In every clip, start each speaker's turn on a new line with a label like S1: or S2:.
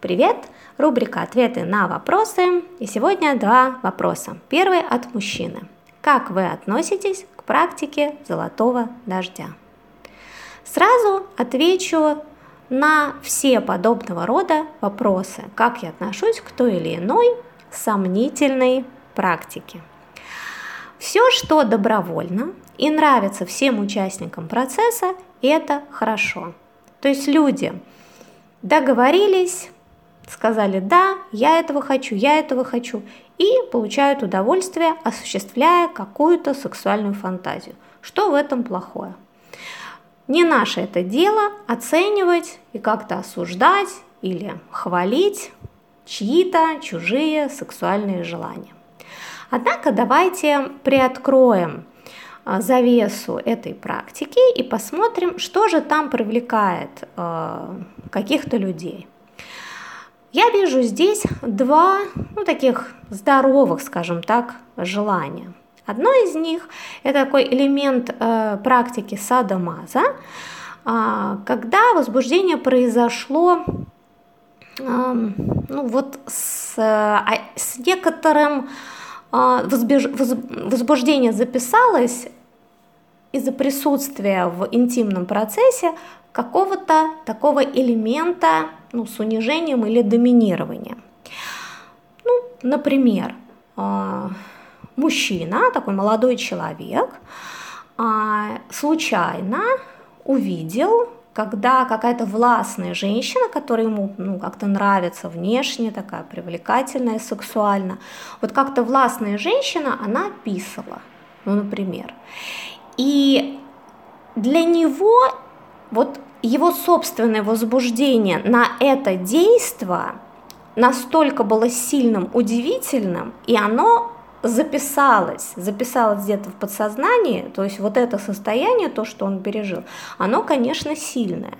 S1: Привет! Рубрика «Ответы на вопросы». И сегодня два вопроса. Первый от мужчины. Как вы относитесь к практике золотого дождя? Сразу отвечу на все подобного рода вопросы, как я отношусь к той или иной сомнительной практике. Все, что добровольно и нравится всем участникам процесса, это хорошо. То есть люди договорились, сказали «да, я этого хочу, я этого хочу» и получают удовольствие, осуществляя какую-то сексуальную фантазию. Что в этом плохое? Не наше это дело оценивать и как-то осуждать или хвалить чьи-то чужие сексуальные желания. Однако давайте приоткроем а, завесу этой практики и посмотрим, что же там привлекает э, каких-то людей. Я вижу здесь два ну, таких здоровых, скажем так, желания. Одно из них – это такой элемент э, практики садомаза, э, когда возбуждение произошло э, ну, вот с, э, с некоторым э, возбеж, воз, возбуждение записалось из-за присутствия в интимном процессе какого-то такого элемента ну, с унижением или доминированием. Ну, например, а, мужчина, такой молодой человек, а, случайно увидел, когда какая-то властная женщина, которая ему ну, как-то нравится внешне, такая привлекательная, сексуально, вот как-то властная женщина, она писала, ну, например. И для него вот его собственное возбуждение на это действо настолько было сильным, удивительным, и оно записалось, записалось где-то в подсознании, то есть вот это состояние, то, что он пережил, оно, конечно, сильное.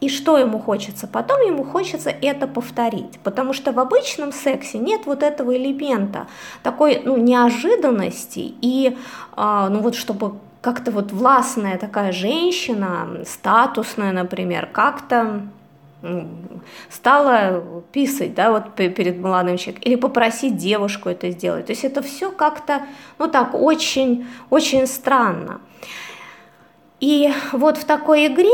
S1: И что ему хочется? Потом ему хочется это повторить, потому что в обычном сексе нет вот этого элемента, такой ну, неожиданности и, а, ну вот чтобы как-то вот властная такая женщина, статусная, например, как-то стала писать, да, вот перед молодым человеком, или попросить девушку это сделать. То есть это все как-то, ну так, очень, очень странно. И вот в такой игре,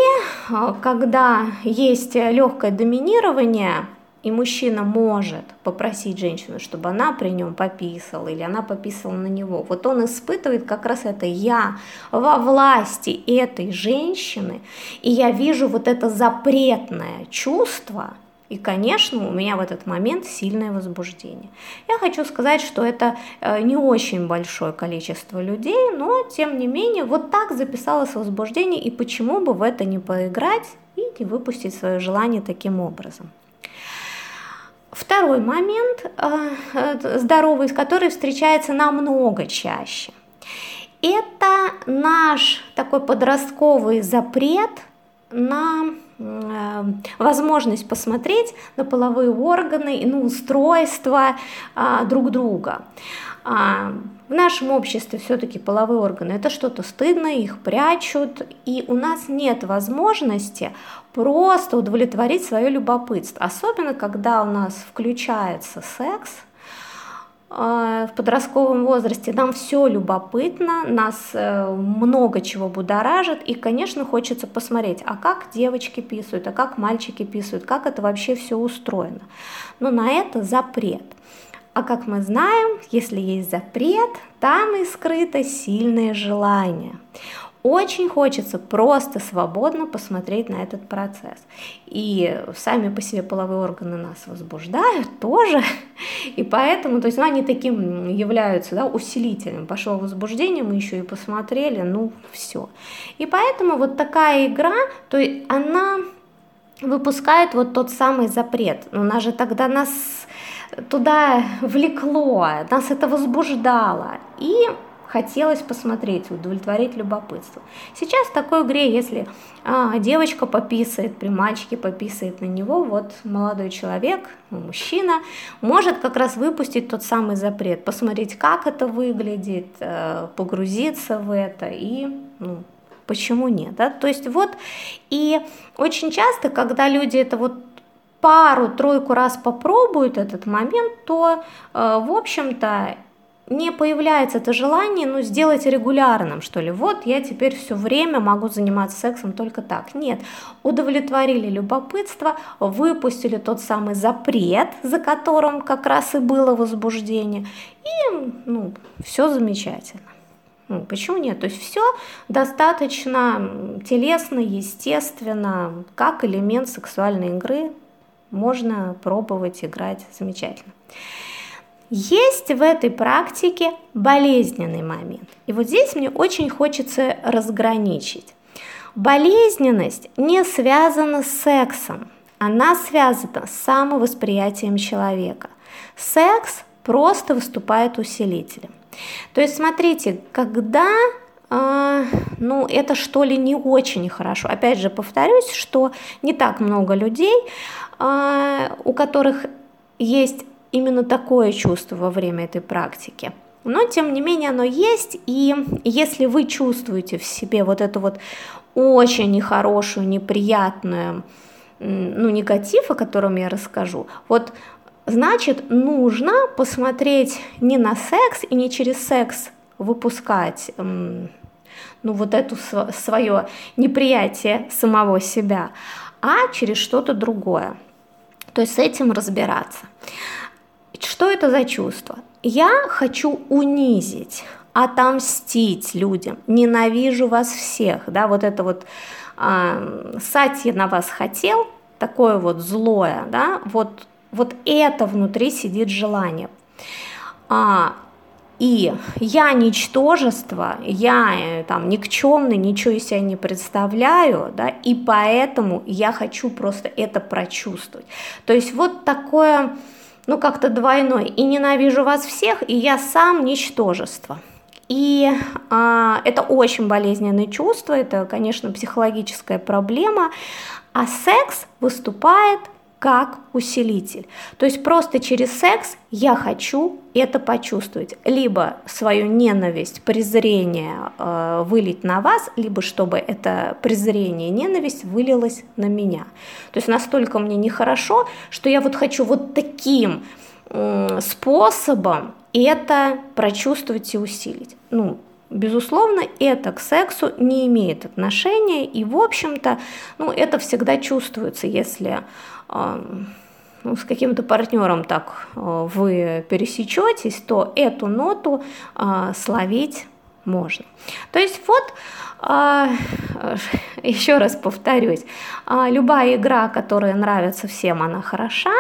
S1: а, когда есть легкое доминирование, и мужчина может попросить женщину, чтобы она при нем пописала, или она пописала на него, вот он испытывает как раз это «я» во власти этой женщины, и я вижу вот это запретное чувство, и, конечно, у меня в этот момент сильное возбуждение. Я хочу сказать, что это э, не очень большое количество людей, но, тем не менее, вот так записалось возбуждение, и почему бы в это не поиграть и не выпустить свое желание таким образом. Второй момент э, здоровый, который встречается намного чаще. Это наш такой подростковый запрет на э, возможность посмотреть на половые органы и на устройство а, друг друга. А, в нашем обществе все-таки половые органы это что-то стыдно, их прячут, и у нас нет возможности просто удовлетворить свое любопытство, особенно когда у нас включается секс, в подростковом возрасте нам все любопытно, нас э, много чего будоражит, и, конечно, хочется посмотреть, а как девочки писают, а как мальчики писают, как это вообще все устроено. Но на это запрет. А как мы знаем, если есть запрет, там и скрыто сильное желание. Очень хочется просто свободно посмотреть на этот процесс. И сами по себе половые органы нас возбуждают тоже. И поэтому, то есть, ну, они таким являются да, усилителем. Пошло возбуждение, мы еще и посмотрели, ну, все. И поэтому вот такая игра, то есть она выпускает вот тот самый запрет. Но нас же тогда нас туда влекло, нас это возбуждало. И хотелось посмотреть, удовлетворить любопытство. Сейчас в такой игре, если а, девочка пописает, при мальчике пописает на него, вот молодой человек, ну, мужчина, может как раз выпустить тот самый запрет, посмотреть, как это выглядит, э, погрузиться в это и ну, почему нет. Да? То есть вот и очень часто, когда люди это вот пару-тройку раз попробуют этот момент, то, э, в общем-то, не появляется это желание, ну, сделать регулярным, что ли. Вот я теперь все время могу заниматься сексом только так. Нет, удовлетворили любопытство, выпустили тот самый запрет, за которым как раз и было возбуждение, и, ну, все замечательно. Ну, почему нет? То есть все достаточно телесно, естественно, как элемент сексуальной игры можно пробовать играть замечательно. Есть в этой практике болезненный момент. И вот здесь мне очень хочется разграничить. Болезненность не связана с сексом, она связана с самовосприятием человека. Секс просто выступает усилителем. То есть, смотрите, когда э, ну, это что ли не очень хорошо. Опять же, повторюсь, что не так много людей, э, у которых есть именно такое чувство во время этой практики. Но, тем не менее, оно есть, и если вы чувствуете в себе вот эту вот очень нехорошую, неприятную, ну, негатив, о котором я расскажу, вот значит, нужно посмотреть не на секс и не через секс выпускать ну, вот это свое неприятие самого себя, а через что-то другое. То есть с этим разбираться. Что это за чувство? Я хочу унизить, отомстить людям, ненавижу вас всех, да, вот это вот э, Сати на вас хотел, такое вот злое, да, вот, вот это внутри сидит желание. А, и я ничтожество, я э, там никчемный, ничего из себя не представляю, да, и поэтому я хочу просто это прочувствовать. То есть вот такое ну как-то двойной. И ненавижу вас всех, и я сам ничтожество. И а, это очень болезненное чувство, это, конечно, психологическая проблема. А секс выступает как усилитель. То есть просто через секс я хочу это почувствовать. Либо свою ненависть, презрение э, вылить на вас, либо чтобы это презрение, ненависть вылилось на меня. То есть настолько мне нехорошо, что я вот хочу вот таким э, способом это прочувствовать и усилить. Ну, Безусловно, это к сексу не имеет отношения, и, в общем-то, ну, это всегда чувствуется, если ну, с каким-то партнером так вы пересечетесь, то эту ноту словить можно. То есть вот еще раз повторюсь, любая игра, которая нравится всем, она хороша,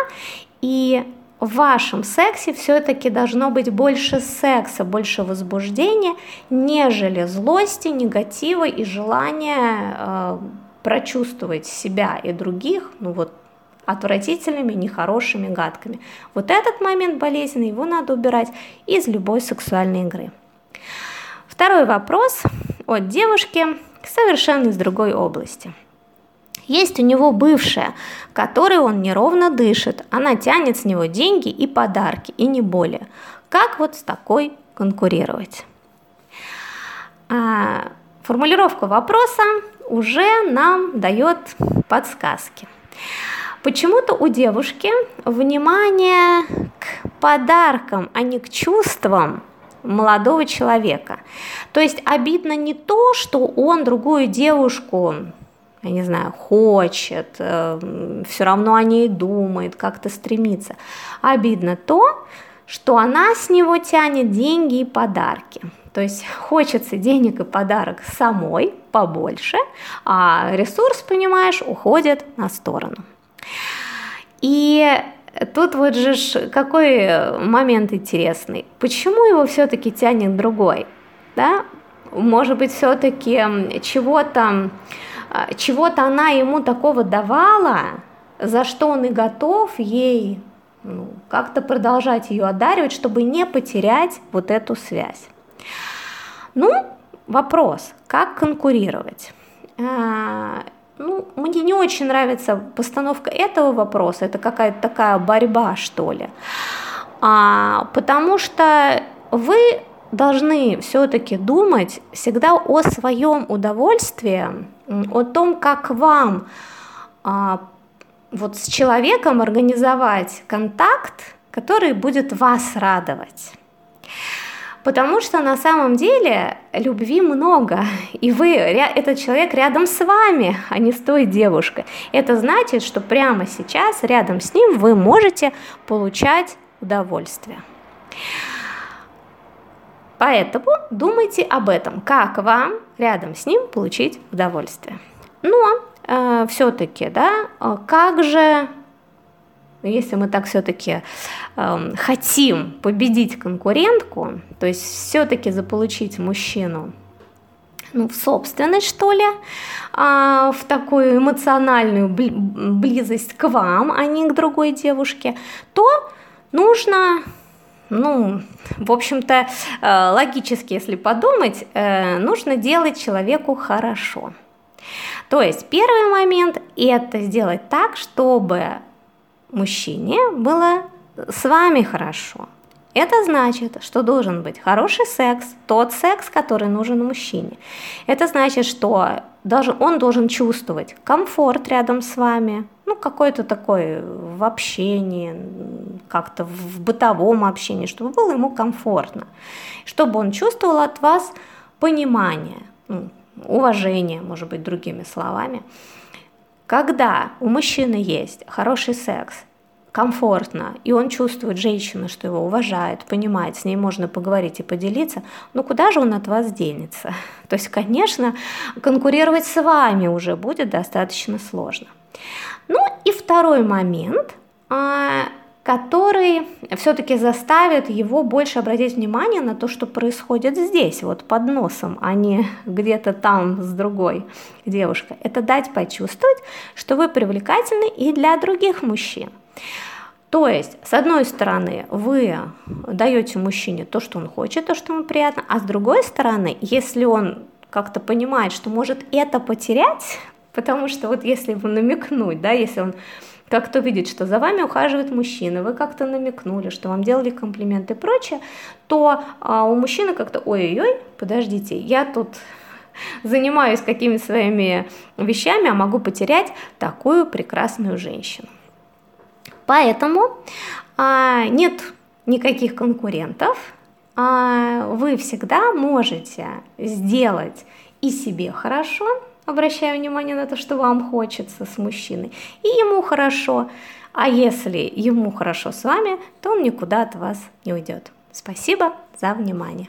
S1: и в вашем сексе все-таки должно быть больше секса, больше возбуждения, нежели злости, негатива и желания э, прочувствовать себя и других, ну вот отвратительными, нехорошими, гадкими. Вот этот момент болезненный, его надо убирать из любой сексуальной игры. Второй вопрос от девушки совершенно из другой области. Есть у него бывшая, которой он неровно дышит. Она тянет с него деньги и подарки, и не более. Как вот с такой конкурировать? А, формулировка вопроса уже нам дает подсказки. Почему-то у девушки внимание к подаркам, а не к чувствам молодого человека. То есть обидно не то, что он другую девушку, я не знаю, хочет, э, все равно о ней думает, как-то стремится. Обидно то, что она с него тянет деньги и подарки. То есть хочется денег и подарок самой побольше, а ресурс, понимаешь, уходит на сторону. И тут вот же какой момент интересный. Почему его все-таки тянет другой? Да? Может быть, все-таки чего-то чего-то она ему такого давала, за что он и готов ей ну, как-то продолжать ее одаривать, чтобы не потерять вот эту связь. Ну, вопрос, как конкурировать? А, ну, мне не очень нравится постановка этого вопроса, это какая-то такая борьба, что ли. А, потому что вы должны все-таки думать всегда о своем удовольствии, о том, как вам а, вот с человеком организовать контакт, который будет вас радовать. Потому что на самом деле любви много, и вы, этот человек рядом с вами, а не с той девушкой. Это значит, что прямо сейчас рядом с ним вы можете получать удовольствие. Поэтому думайте об этом, как вам рядом с ним получить удовольствие. Но э, все-таки, да, э, как же, если мы так все-таки э, эм, хотим победить конкурентку, то есть все-таки заполучить мужчину ну, в собственность, что ли, а, в такую эмоциональную близость к вам, а не к другой девушке, то нужно ну, в общем-то, э, логически, если подумать, э, нужно делать человеку хорошо. То есть первый момент – это сделать так, чтобы мужчине было с вами хорошо. Это значит, что должен быть хороший секс, тот секс, который нужен мужчине. Это значит, что должен, он должен чувствовать комфорт рядом с вами, ну, какой-то такой в общении, как-то в бытовом общении, чтобы было ему комфортно, чтобы он чувствовал от вас понимание, ну, уважение, может быть, другими словами. Когда у мужчины есть хороший секс, комфортно, и он чувствует женщину, что его уважает, понимает, с ней можно поговорить и поделиться, ну куда же он от вас денется? То есть, конечно, конкурировать с вами уже будет достаточно сложно. Ну и второй момент, а, который все-таки заставит его больше обратить внимание на то, что происходит здесь, вот под носом, а не где-то там с другой девушкой. Это дать почувствовать, что вы привлекательны и для других мужчин. То есть, с одной стороны, вы даете мужчине то, что он хочет, то, что ему приятно, а с другой стороны, если он как-то понимает, что может это потерять, потому что вот если ему намекнуть, да, если он как-то видит, что за вами ухаживает мужчина, вы как-то намекнули, что вам делали комплименты и прочее, то а, у мужчины как-то, ой-ой-ой, подождите, я тут занимаюсь какими-то своими вещами, а могу потерять такую прекрасную женщину. Поэтому а, нет никаких конкурентов, а, вы всегда можете сделать и себе хорошо, обращая внимание на то, что вам хочется с мужчиной, и ему хорошо. А если ему хорошо с вами, то он никуда от вас не уйдет. Спасибо за внимание.